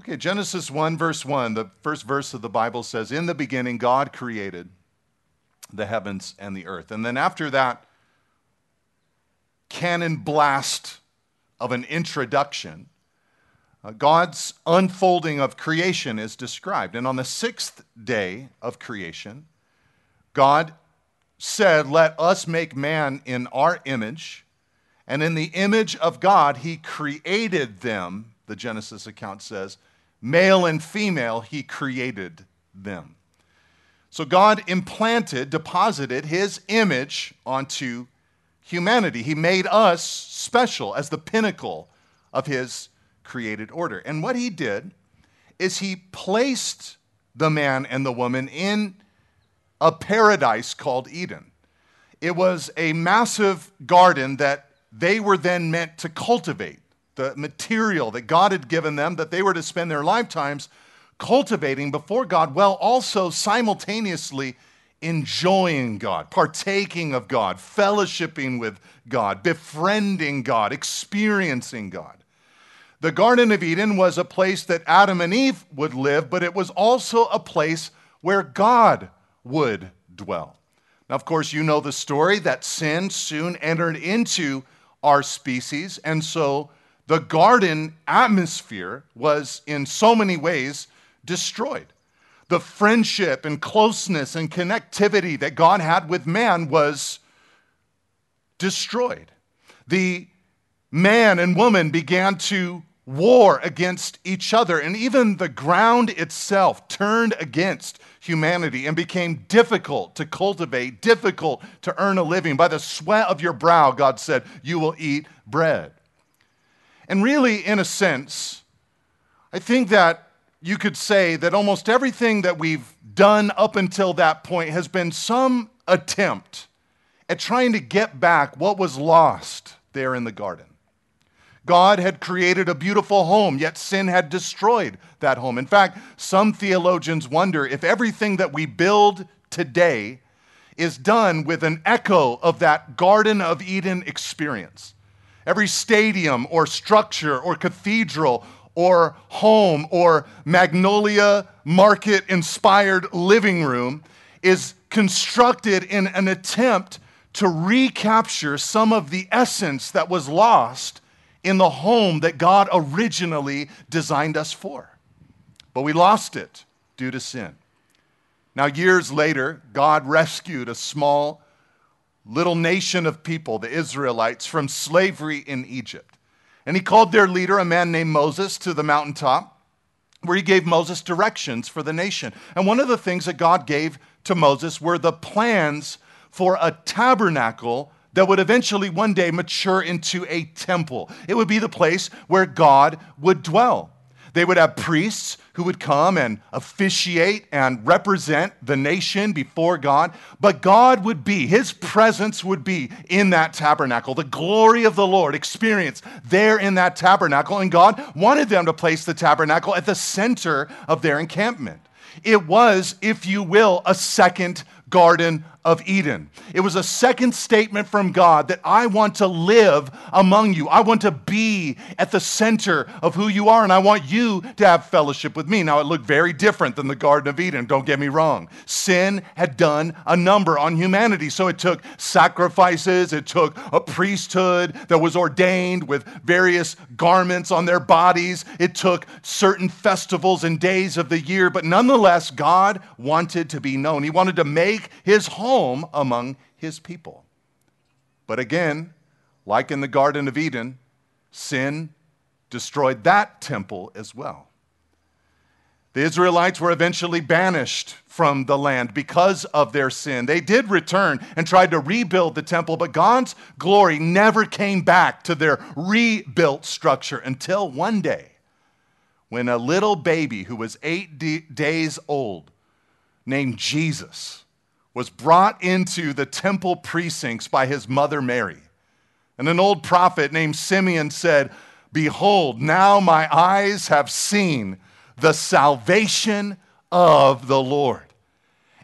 Okay, Genesis 1, verse 1, the first verse of the Bible says, In the beginning, God created the heavens and the earth. And then after that cannon blast of an introduction, uh, God's unfolding of creation is described. And on the sixth day of creation, God said, Let us make man in our image. And in the image of God, he created them, the Genesis account says, male and female, he created them. So God implanted, deposited his image onto humanity. He made us special as the pinnacle of his created order. And what he did is he placed the man and the woman in a paradise called Eden. It was a massive garden that they were then meant to cultivate, the material that God had given them that they were to spend their lifetimes cultivating before God, while also simultaneously enjoying God, partaking of God, fellowshipping with God, befriending God, experiencing God. The Garden of Eden was a place that Adam and Eve would live, but it was also a place where God would dwell. Now, of course, you know the story that sin soon entered into our species, and so the garden atmosphere was in so many ways destroyed. The friendship and closeness and connectivity that God had with man was destroyed. The man and woman began to war against each other, and even the ground itself turned against humanity and became difficult to cultivate, difficult to earn a living. By the sweat of your brow, God said, You will eat bread. And really, in a sense, I think that you could say that almost everything that we've done up until that point has been some attempt at trying to get back what was lost there in the garden. God had created a beautiful home, yet sin had destroyed that home. In fact, some theologians wonder if everything that we build today is done with an echo of that Garden of Eden experience. Every stadium or structure or cathedral or home or magnolia market inspired living room is constructed in an attempt to recapture some of the essence that was lost in the home that God originally designed us for. But we lost it due to sin. Now, years later, God rescued a small little nation of people, the Israelites, from slavery in Egypt. And he called their leader, a man named Moses, to the mountaintop where he gave Moses directions for the nation. And one of the things that God gave to Moses were the plans for a tabernacle that would eventually one day mature into a temple. It would be the place where God would dwell. They would have priests who would come and officiate and represent the nation before God. But God would be, His presence would be in that tabernacle. The glory of the Lord experienced there in that tabernacle. And God wanted them to place the tabernacle at the center of their encampment. It was, if you will, a second Garden of Eden. It was a second statement from God that I want to live among you. I want to be at the center of who you are, and I want you to have fellowship with me. Now, it looked very different than the Garden of Eden, don't get me wrong. Sin had done a number on humanity, so it took sacrifices, it took a priesthood that was ordained with various garments on their bodies, it took certain festivals and days of the year, but nonetheless, God wanted to be known. He wanted to make his home home among his people. But again, like in the Garden of Eden, sin destroyed that temple as well. The Israelites were eventually banished from the land because of their sin. They did return and tried to rebuild the temple, but God's glory never came back to their rebuilt structure until one day when a little baby who was eight d- days old, named Jesus, was brought into the temple precincts by his mother Mary. And an old prophet named Simeon said, Behold, now my eyes have seen the salvation of the Lord.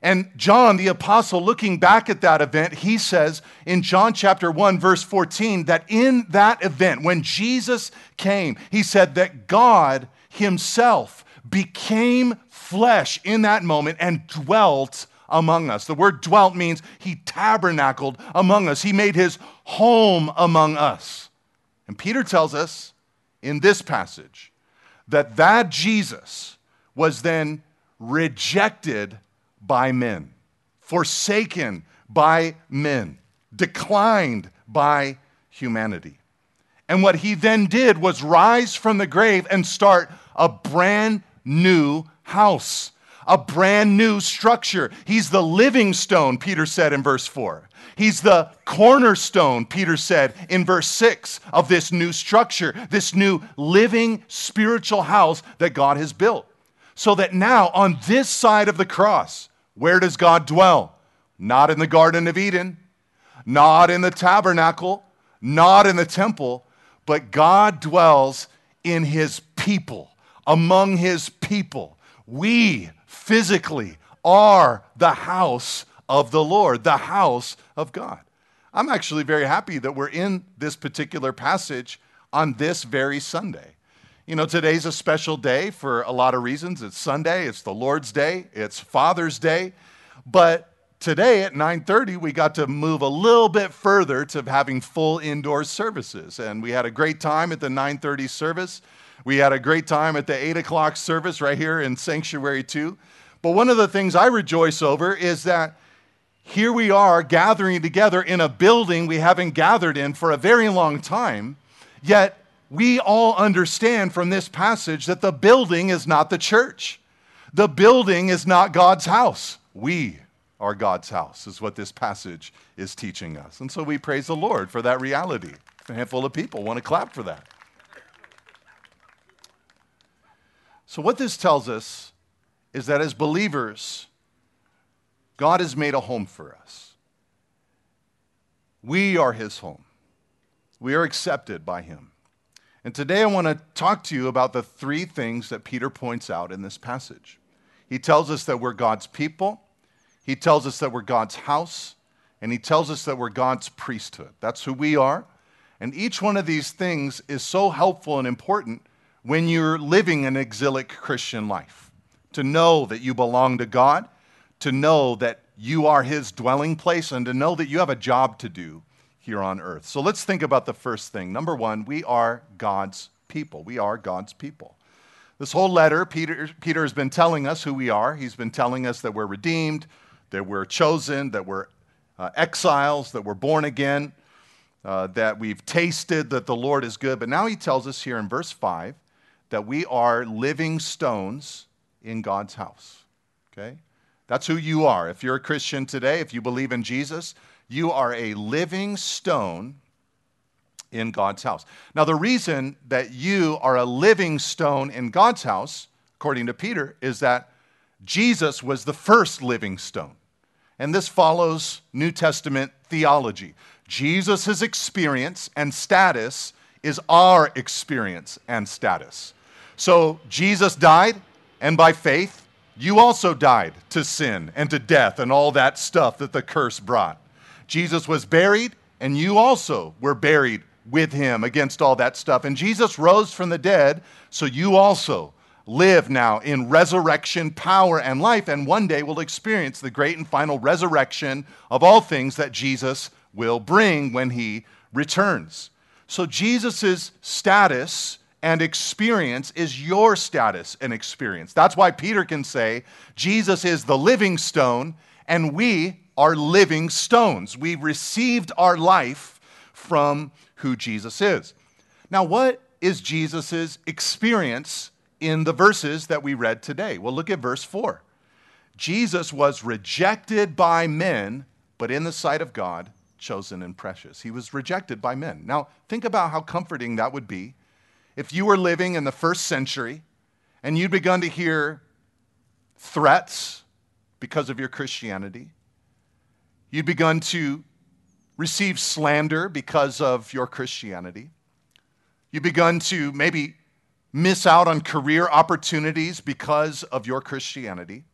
And John the apostle, looking back at that event, he says in John chapter 1, verse 14, that in that event, when Jesus came, he said that God himself became flesh in that moment and dwelt among us. The word dwelt means he tabernacled among us, he made his home among us. And Peter tells us in this passage that that Jesus was then rejected by men, forsaken by men, declined by humanity. And what he then did was rise from the grave and start a brand new house, a brand new structure. He's the living stone, Peter said in verse 4. He's the cornerstone, Peter said in verse 6 of this new structure, this new living spiritual house that God has built. So that now, on this side of the cross, where does God dwell? Not in the Garden of Eden, not in the tabernacle, not in the temple, but God dwells in his people, among his people. We physically are the house of the Lord, the house of God. I'm actually very happy that we're in this particular passage on this very Sunday. You know, today's a special day for a lot of reasons. It's Sunday, it's the Lord's Day, it's Father's Day. But today at 9:30 we got to move a little bit further to having full indoor services and we had a great time at the 9:30 service we had a great time at the 8 o'clock service right here in sanctuary 2 but one of the things i rejoice over is that here we are gathering together in a building we haven't gathered in for a very long time yet we all understand from this passage that the building is not the church the building is not god's house we are God's house, is what this passage is teaching us. And so we praise the Lord for that reality. A handful of people want to clap for that. So, what this tells us is that as believers, God has made a home for us. We are His home, we are accepted by Him. And today I want to talk to you about the three things that Peter points out in this passage. He tells us that we're God's people. He tells us that we're God's house, and He tells us that we're God's priesthood. That's who we are. And each one of these things is so helpful and important when you're living an exilic Christian life. To know that you belong to God, to know that you are His dwelling place, and to know that you have a job to do here on earth. So let's think about the first thing. Number one, we are God's people. We are God's people. This whole letter, Peter, Peter has been telling us who we are. He's been telling us that we're redeemed, that we're chosen, that we're uh, exiles, that we're born again, uh, that we've tasted that the Lord is good. But now he tells us here in verse 5 that we are living stones in God's house. Okay? That's who you are. If you're a Christian today, if you believe in Jesus, you are a living stone in God's house. Now, the reason that you are a living stone in God's house, according to Peter, is that Jesus was the first living stone. And this follows New Testament theology. Jesus' experience and status is our experience and status. So Jesus died, and by faith, you also died to sin and to death and all that stuff that the curse brought. Jesus was buried, and you also were buried with him against all that stuff. And Jesus rose from the dead, so you also live now in resurrection power and life, and one day will experience the great and final resurrection of all things that Jesus will bring when he returns. So, Jesus' status and experience is your status and experience. That's why Peter can say, Jesus is the living stone, and we are living stones. We received our life from who Jesus is. Now, what is Jesus' experience in the verses that we read today. Well, look at verse 4. Jesus was rejected by men, but in the sight of God, chosen and precious. He was rejected by men. Now, think about how comforting that would be if you were living in the first century and you'd begun to hear threats because of your Christianity. You'd begun to receive slander because of your Christianity. You'd begun to maybe miss out on career opportunities because of your Christianity.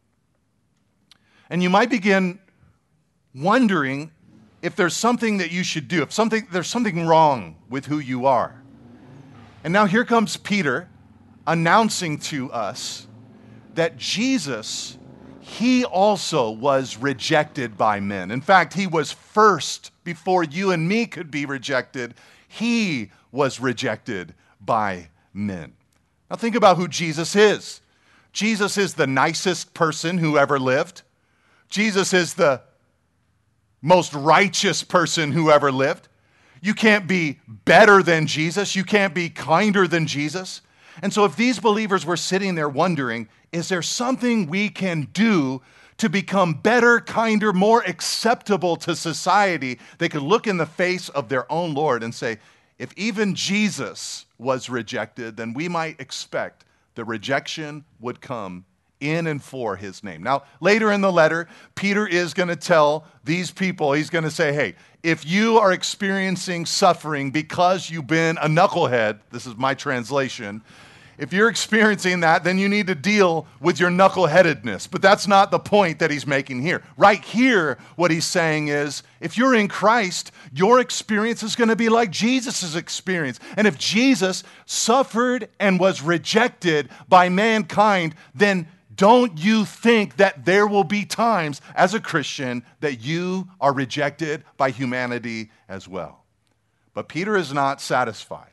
And you might begin wondering if there's something that you should do, if something, there's something wrong with who you are. And now here comes Peter, announcing to us that Jesus, he also was rejected by men. In fact, he was first before you and me could be rejected. He was rejected by men. Now, think about who Jesus is. Jesus is the nicest person who ever lived. Jesus is the most righteous person who ever lived. You can't be better than Jesus. You can't be kinder than Jesus. And so, if these believers were sitting there wondering, is there something we can do to become better, kinder, more acceptable to society? They could look in the face of their own Lord and say, if even Jesus was rejected, then we might expect the rejection would come in and for his name. Now, later in the letter, Peter is going to tell these people, he's going to say, hey, if you are experiencing suffering because you've been a knucklehead, this is my translation, if you're experiencing that, then you need to deal with your knuckleheadedness. But that's not the point that he's making here. Right here, what he's saying is if you're in Christ, your experience is going to be like Jesus' experience. And if Jesus suffered and was rejected by mankind, then don't you think that there will be times as a Christian that you are rejected by humanity as well? But Peter is not satisfied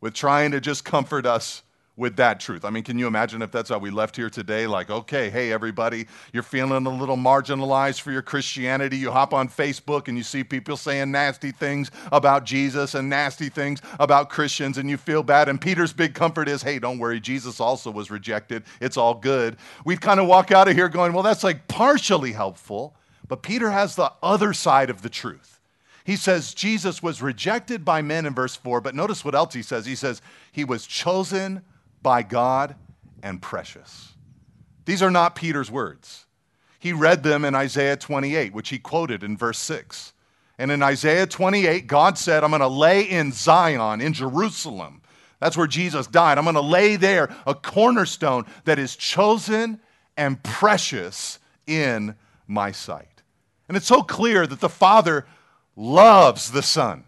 with trying to just comfort us with that truth. I mean, can you imagine if that's how we left here today? Like, okay, hey, everybody, you're feeling a little marginalized for your Christianity. You hop on Facebook and you see people saying nasty things about Jesus and nasty things about Christians, and you feel bad. And Peter's big comfort is, hey, don't worry, Jesus also was rejected. It's all good. We'd kind of walk out of here going, well, that's like partially helpful. But Peter has the other side of the truth. He says Jesus was rejected by men in verse 4, but notice what else he says. He says he was chosen by God and precious. These are not Peter's words. He read them in Isaiah 28, which he quoted in verse 6. And in Isaiah 28, God said, I'm going to lay in Zion, in Jerusalem. That's where Jesus died. I'm going to lay there a cornerstone that is chosen and precious in my sight. And it's so clear that the Father loves the Son.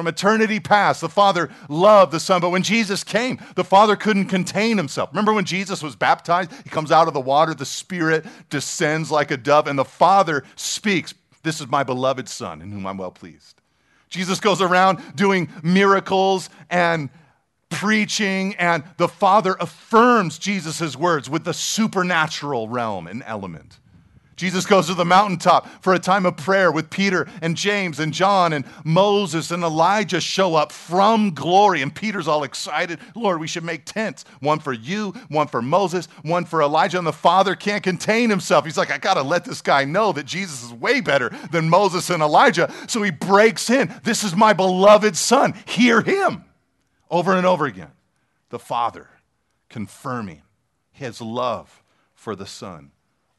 From eternity past, the Father loved the Son. But when Jesus came, the Father couldn't contain himself. Remember when Jesus was baptized? He comes out of the water, the Spirit descends like a dove, and the Father speaks, This is my beloved Son, in whom I'm well pleased. Jesus goes around doing miracles and preaching, and the Father affirms Jesus' words with the supernatural realm and element. Jesus goes to the mountaintop for a time of prayer with Peter and James and John and Moses and Elijah show up from glory. And Peter's all excited. Lord, we should make tents one for you, one for Moses, one for Elijah. And the father can't contain himself. He's like, I got to let this guy know that Jesus is way better than Moses and Elijah. So he breaks in. This is my beloved son. Hear him over and over again. The father confirming his love for the son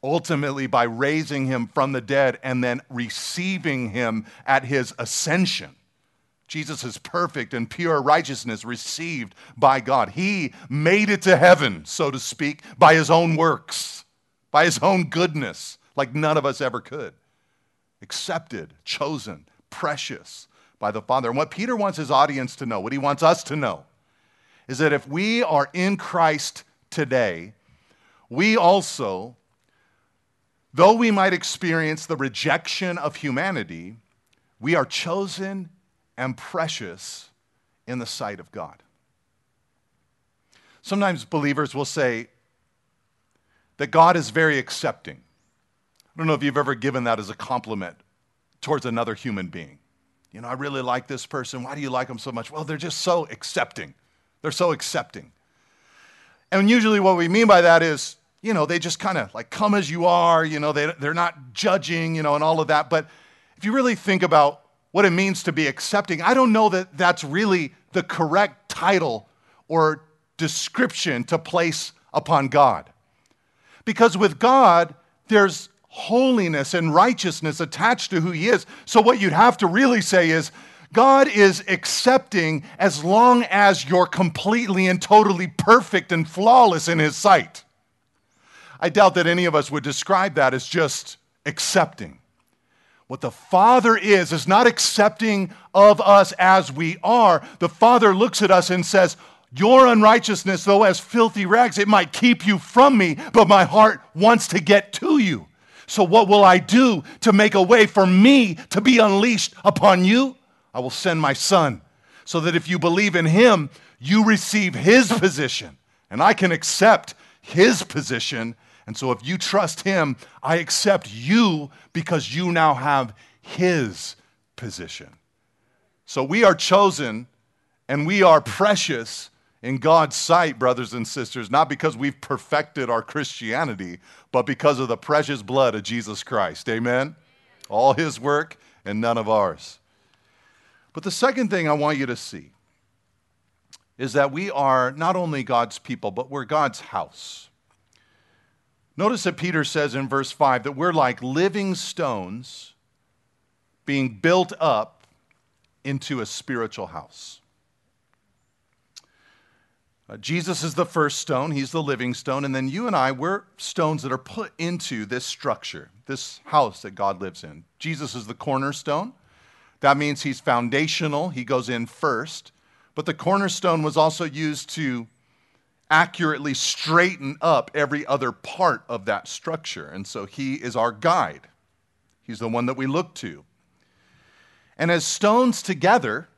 ultimately by raising him from the dead and then receiving him at his ascension. Jesus is perfect and pure righteousness received by God. He made it to heaven, so to speak, by his own works, by his own goodness, like none of us ever could. Accepted, chosen, precious by the Father. And what Peter wants his audience to know, what he wants us to know, is that if we are in Christ today, we also Though we might experience the rejection of humanity, we are chosen and precious in the sight of God. Sometimes believers will say that God is very accepting. I don't know if you've ever given that as a compliment towards another human being. You know, I really like this person. Why do you like them so much? Well, they're just so accepting. They're so accepting. And usually, what we mean by that is you know, they just kind of like come as you are, you know, they, they're not judging, you know, and all of that. But if you really think about what it means to be accepting, I don't know that that's really the correct title or description to place upon God. Because with God, there's holiness and righteousness attached to who He is. So what you'd have to really say is, God is accepting as long as you're completely and totally perfect and flawless in His sight. I doubt that any of us would describe that as just accepting. What the Father is, is not accepting of us as we are. The Father looks at us and says, Your unrighteousness, though as filthy rags, it might keep you from me, but my heart wants to get to you. So, what will I do to make a way for me to be unleashed upon you? I will send my son, so that if you believe in him, you receive his position, and I can accept his position. And so, if you trust him, I accept you because you now have his position. So, we are chosen and we are precious in God's sight, brothers and sisters, not because we've perfected our Christianity, but because of the precious blood of Jesus Christ. Amen? All his work and none of ours. But the second thing I want you to see is that we are not only God's people, but we're God's house. Notice that Peter says in verse 5 that we're like living stones being built up into a spiritual house. Uh, Jesus is the first stone, he's the living stone, and then you and I, we're stones that are put into this structure, this house that God lives in. Jesus is the cornerstone. That means he's foundational, he goes in first. But the cornerstone was also used to accurately straighten up every other part of that structure. And so he is our guide, he's the one that we look to. And as stones together,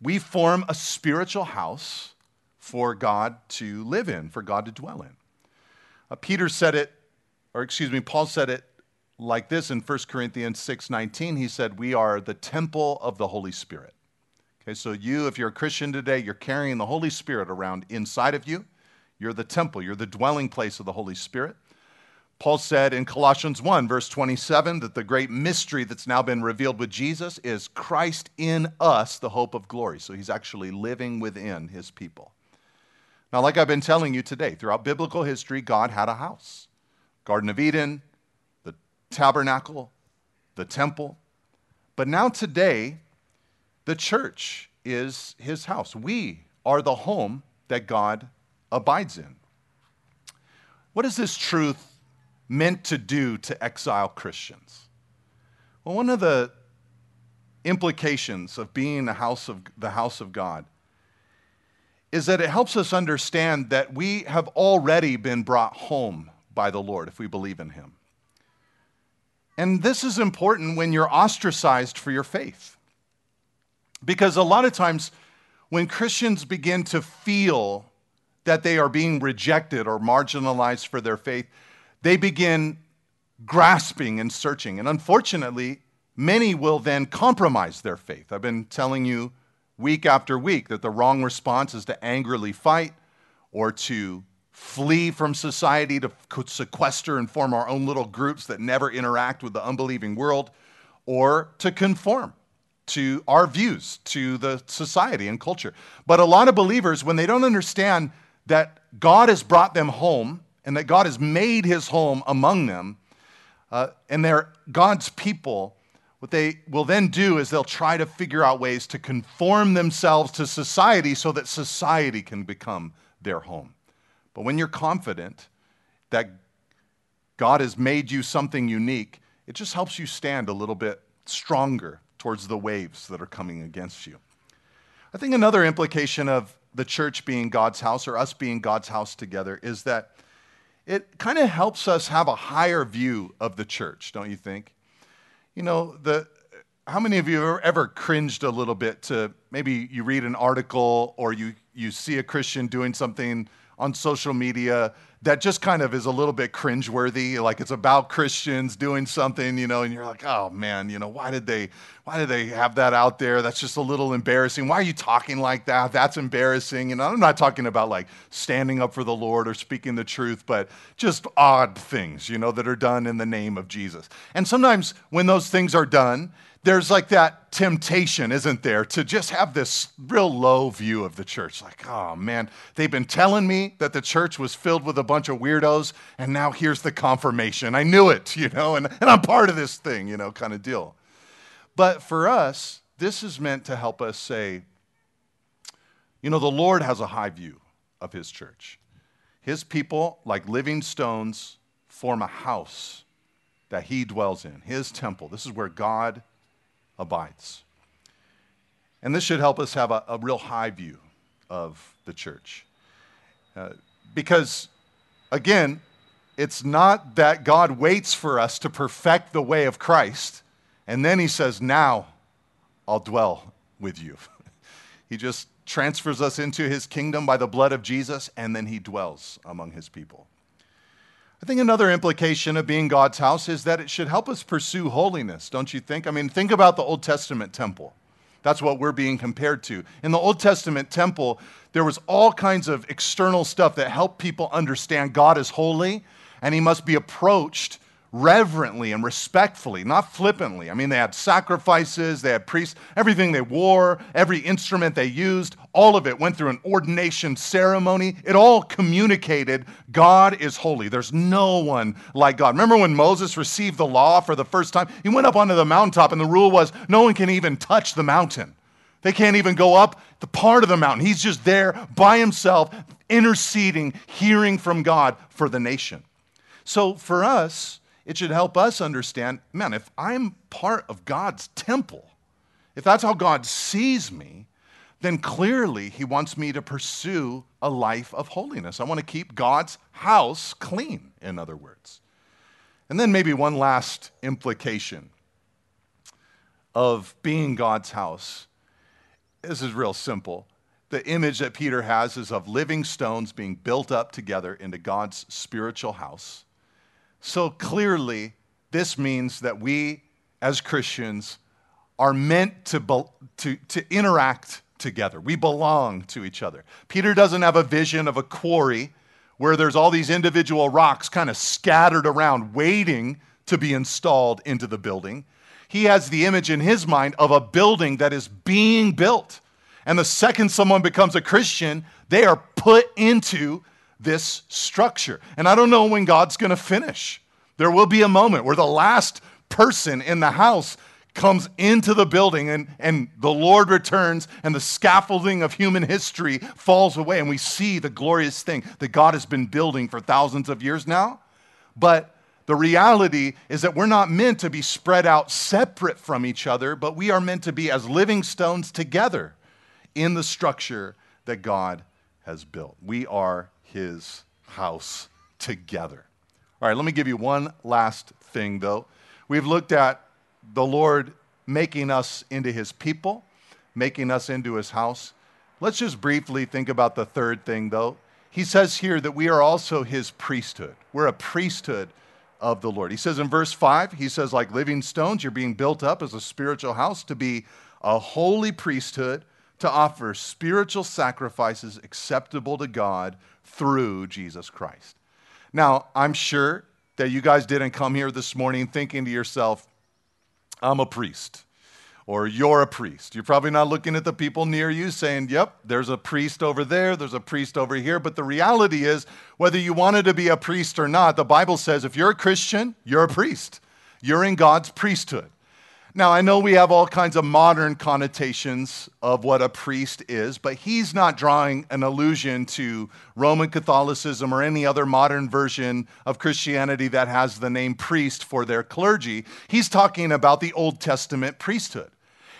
we form a spiritual house for God to live in, for God to dwell in. Uh, Peter said it, or excuse me, Paul said it like this in 1 Corinthians 6:19. He said, "We are the temple of the Holy Spirit." Okay, so you, if you're a Christian today, you're carrying the Holy Spirit around inside of you. You're the temple, you're the dwelling place of the Holy Spirit. Paul said in Colossians 1, verse 27, that the great mystery that's now been revealed with Jesus is Christ in us, the hope of glory. So he's actually living within his people. Now, like I've been telling you today, throughout biblical history, God had a house Garden of Eden, the tabernacle, the temple. But now, today, the church is his house. We are the home that God abides in. What is this truth meant to do to exile Christians? Well, one of the implications of being the house of, the house of God is that it helps us understand that we have already been brought home by the Lord if we believe in Him. And this is important when you're ostracized for your faith. Because a lot of times, when Christians begin to feel that they are being rejected or marginalized for their faith, they begin grasping and searching. And unfortunately, many will then compromise their faith. I've been telling you week after week that the wrong response is to angrily fight or to flee from society, to sequester and form our own little groups that never interact with the unbelieving world, or to conform to our views, to the society and culture. But a lot of believers, when they don't understand that God has brought them home and that God has made his home among them, uh, and they're God's people, what they will then do is they'll try to figure out ways to conform themselves to society so that society can become their home. But when you're confident that God has made you something unique, it just helps you stand a little bit stronger towards the waves that are coming against you. I think another implication of the church being God's house or us being God's house together is that it kind of helps us have a higher view of the church, don't you think? You know, the, how many of you have ever cringed a little bit to maybe you read an article or you, you see a Christian doing something on social media that just kind of is a little bit cringeworthy, like it's about Christians doing something, you know, and you're like, oh man, you know, why did they, why did they have that out there? That's just a little embarrassing. Why are you talking like that? That's embarrassing. And I'm not talking about like standing up for the Lord or speaking the truth, but just odd things, you know, that are done in the name of Jesus. And sometimes when those things are done, there's like that temptation, isn't there, to just have this real low view of the church. Like, oh man, they've been telling me that the church was filled with a bunch of weirdos, and now here's the confirmation. I knew it, you know, and, and I'm part of this thing, you know, kind of deal. But for us, this is meant to help us say, you know, the Lord has a high view of his church. His people, like living stones, form a house that he dwells in, his temple. This is where God abides. And this should help us have a, a real high view of the church. Uh, because, again, it's not that God waits for us to perfect the way of Christ and then he says, Now I'll dwell with you. he just transfers us into his kingdom by the blood of Jesus and then he dwells among his people. I think another implication of being God's house is that it should help us pursue holiness, don't you think? I mean, think about the Old Testament temple. That's what we're being compared to. In the Old Testament temple, there was all kinds of external stuff that helped people understand God is holy and he must be approached reverently and respectfully, not flippantly. I mean, they had sacrifices, they had priests, everything they wore, every instrument they used, all of it went through an ordination ceremony. It all communicated God is holy. There's no one like God. Remember when Moses received the law for the first time? He went up onto the mountaintop, and the rule was no one can even touch the mountain. They can't even go up the part of the mountain. He's just there by himself, interceding, hearing from God for the nation. So for us, it should help us understand man, if I'm part of God's temple, if that's how God sees me, then clearly He wants me to pursue a life of holiness. I want to keep God's house clean, in other words. And then maybe one last implication of being God's house. This is real simple. The image that Peter has is of living stones being built up together into God's spiritual house. So clearly, this means that we as Christians are meant to, be, to, to interact together. We belong to each other. Peter doesn't have a vision of a quarry where there's all these individual rocks kind of scattered around, waiting to be installed into the building. He has the image in his mind of a building that is being built. And the second someone becomes a Christian, they are put into this structure. And I don't know when God's going to finish. There will be a moment where the last person in the house comes into the building and, and the Lord returns and the scaffolding of human history falls away and we see the glorious thing that God has been building for thousands of years now. But the reality is that we're not meant to be spread out separate from each other, but we are meant to be as living stones together in the structure that God has built. We are his house together. All right, let me give you one last thing, though. We've looked at the Lord making us into his people, making us into his house. Let's just briefly think about the third thing, though. He says here that we are also his priesthood. We're a priesthood of the Lord. He says in verse 5, he says, like living stones, you're being built up as a spiritual house to be a holy priesthood, to offer spiritual sacrifices acceptable to God through Jesus Christ. Now, I'm sure that you guys didn't come here this morning thinking to yourself, I'm a priest or you're a priest. You're probably not looking at the people near you saying, Yep, there's a priest over there, there's a priest over here. But the reality is, whether you wanted to be a priest or not, the Bible says if you're a Christian, you're a priest. You're in God's priesthood. Now, I know we have all kinds of modern connotations of what a priest is, but he's not drawing an allusion to Roman Catholicism or any other modern version of Christianity that has the name priest for their clergy. He's talking about the Old Testament priesthood.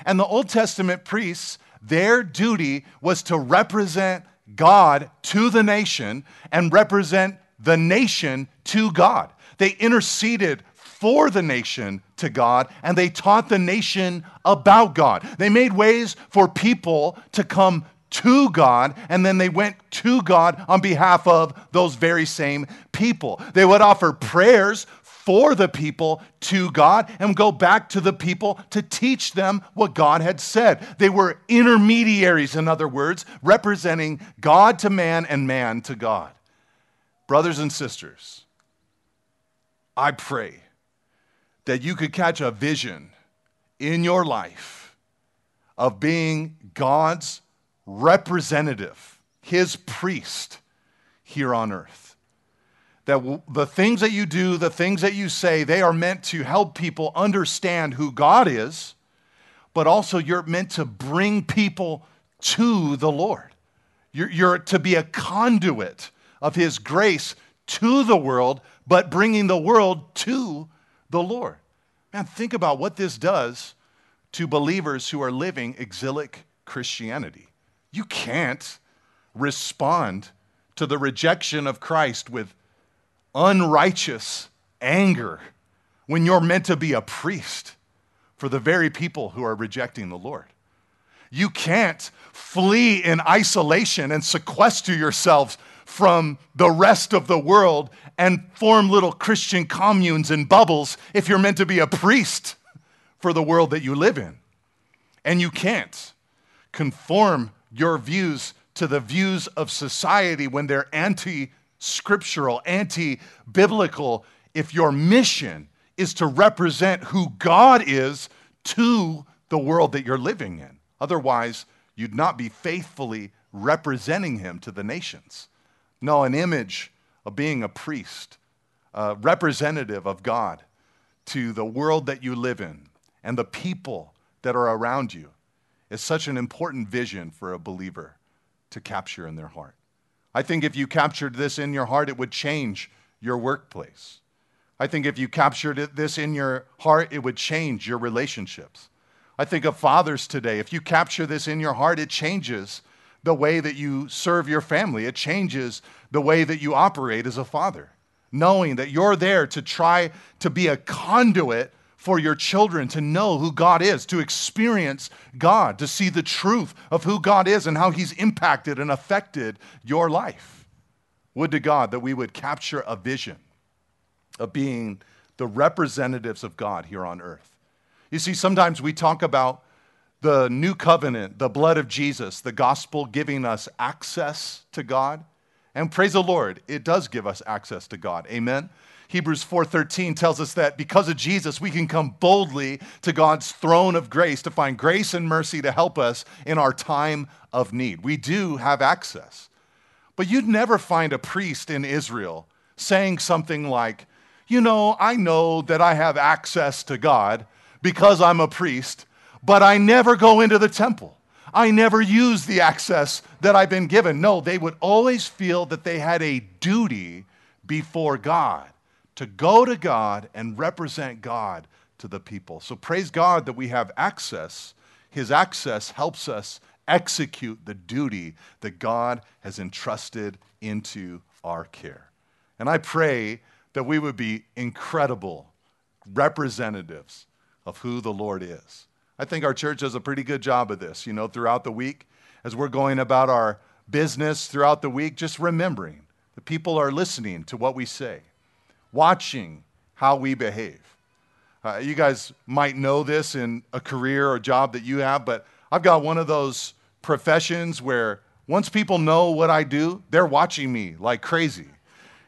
And the Old Testament priests, their duty was to represent God to the nation and represent the nation to God. They interceded for the nation to God and they taught the nation about God. They made ways for people to come to God and then they went to God on behalf of those very same people. They would offer prayers for the people to God and go back to the people to teach them what God had said. They were intermediaries, in other words, representing God to man and man to God. Brothers and sisters, I pray that you could catch a vision in your life of being God's representative, his priest here on earth. That the things that you do, the things that you say, they are meant to help people understand who God is, but also you're meant to bring people to the Lord. You're, you're to be a conduit of his grace to the world, but bringing the world to the Lord. Man, think about what this does to believers who are living exilic Christianity. You can't respond to the rejection of Christ with unrighteous anger when you're meant to be a priest for the very people who are rejecting the Lord. You can't flee in isolation and sequester yourselves from the rest of the world and form little Christian communes and bubbles if you're meant to be a priest for the world that you live in. And you can't conform your views to the views of society when they're anti scriptural, anti biblical, if your mission is to represent who God is to the world that you're living in. Otherwise, you'd not be faithfully representing Him to the nations. No, an image of being a priest, a representative of God to the world that you live in and the people that are around you is such an important vision for a believer to capture in their heart. I think if you captured this in your heart, it would change your workplace. I think if you captured this in your heart, it would change your relationships. I think of fathers today. If you capture this in your heart, it changes the way that you serve your family, it changes the way that you operate as a father, knowing that you're there to try to be a conduit for your children to know who God is, to experience God, to see the truth of who God is and how He's impacted and affected your life. Would to God that we would capture a vision of being the representatives of God here on earth. You see, sometimes we talk about the new covenant, the blood of Jesus, the gospel giving us access to God. And praise the Lord, it does give us access to God. Amen. Hebrews 4:13 tells us that because of Jesus we can come boldly to God's throne of grace to find grace and mercy to help us in our time of need. We do have access. But you'd never find a priest in Israel saying something like, "You know, I know that I have access to God because I'm a priest, but I never go into the temple. I never use the access that I've been given." No, they would always feel that they had a duty before God to go to God and represent God to the people. So praise God that we have access. His access helps us execute the duty that God has entrusted into our care. And I pray that we would be incredible representatives of who the Lord is. I think our church does a pretty good job of this, you know, throughout the week as we're going about our business throughout the week, just remembering that people are listening to what we say watching how we behave. Uh, you guys might know this in a career or job that you have, but I've got one of those professions where once people know what I do, they're watching me like crazy.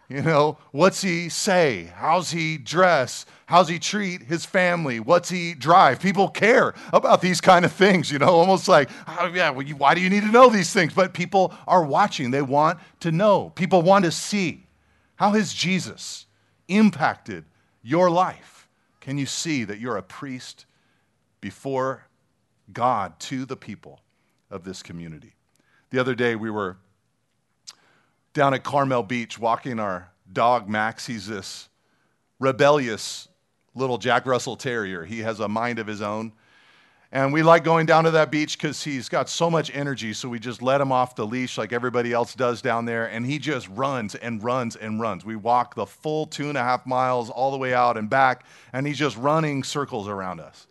You know, what's he say? How's he dress? How's he treat his family? What's he drive? People care about these kind of things, you know, almost like, oh, yeah, well, you, why do you need to know these things? But people are watching. They want to know. People want to see. How has Jesus impacted your life? Can you see that you're a priest before God to the people of this community? The other day, we were down at Carmel Beach walking our dog, Max. He's this rebellious little Jack Russell Terrier. He has a mind of his own. And we like going down to that beach because he's got so much energy. So we just let him off the leash like everybody else does down there. And he just runs and runs and runs. We walk the full two and a half miles all the way out and back. And he's just running circles around us.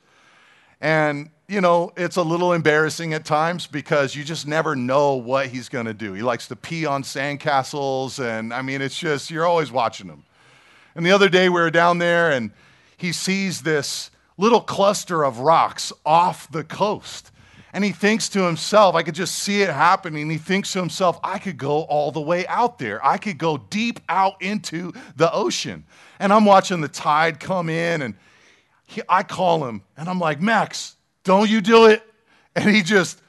And, you know, it's a little embarrassing at times because you just never know what he's going to do. He likes to pee on sandcastles. And I mean, it's just, you're always watching him. And the other day we were down there and he sees this little cluster of rocks off the coast. And he thinks to himself, I could just see it happening. He thinks to himself, I could go all the way out there. I could go deep out into the ocean. And I'm watching the tide come in, and he, I call him, and I'm like, Max, don't you do it. And he just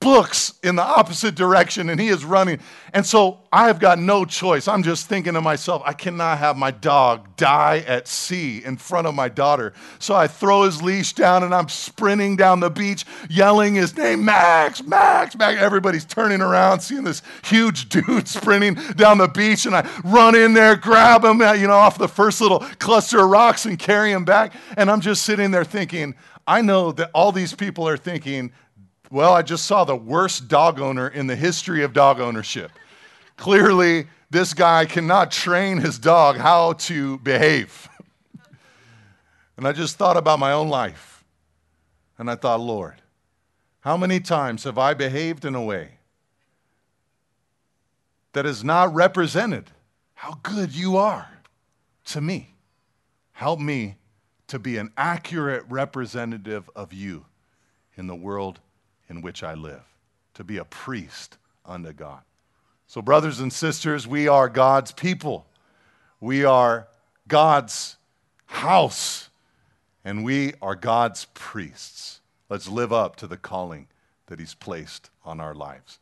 books in the opposite direction and he is running. And so I have got no choice. I'm just thinking to myself, I cannot have my dog die at sea in front of my daughter. So I throw his leash down and I'm sprinting down the beach, yelling his name, Max, Max, Max. Everybody's turning around, seeing this huge dude sprinting down the beach. And I run in there, grab him, uh, you know, off the first little cluster of rocks and carry him back. And I'm just sitting there thinking, I know that all these people are thinking, Well, I just saw the worst dog owner in the history of dog ownership. Clearly, this guy cannot train his dog how to behave. and I just thought about my own life. And I thought, Lord, how many times have I behaved in a way that has not represented how good you are to me? Help me to be an accurate representative of you in the world in which I live, to be a priest unto God. So, brothers and sisters, we are God's people. We are God's house, and we are God's priests. Let's live up to the calling that He's placed on our lives.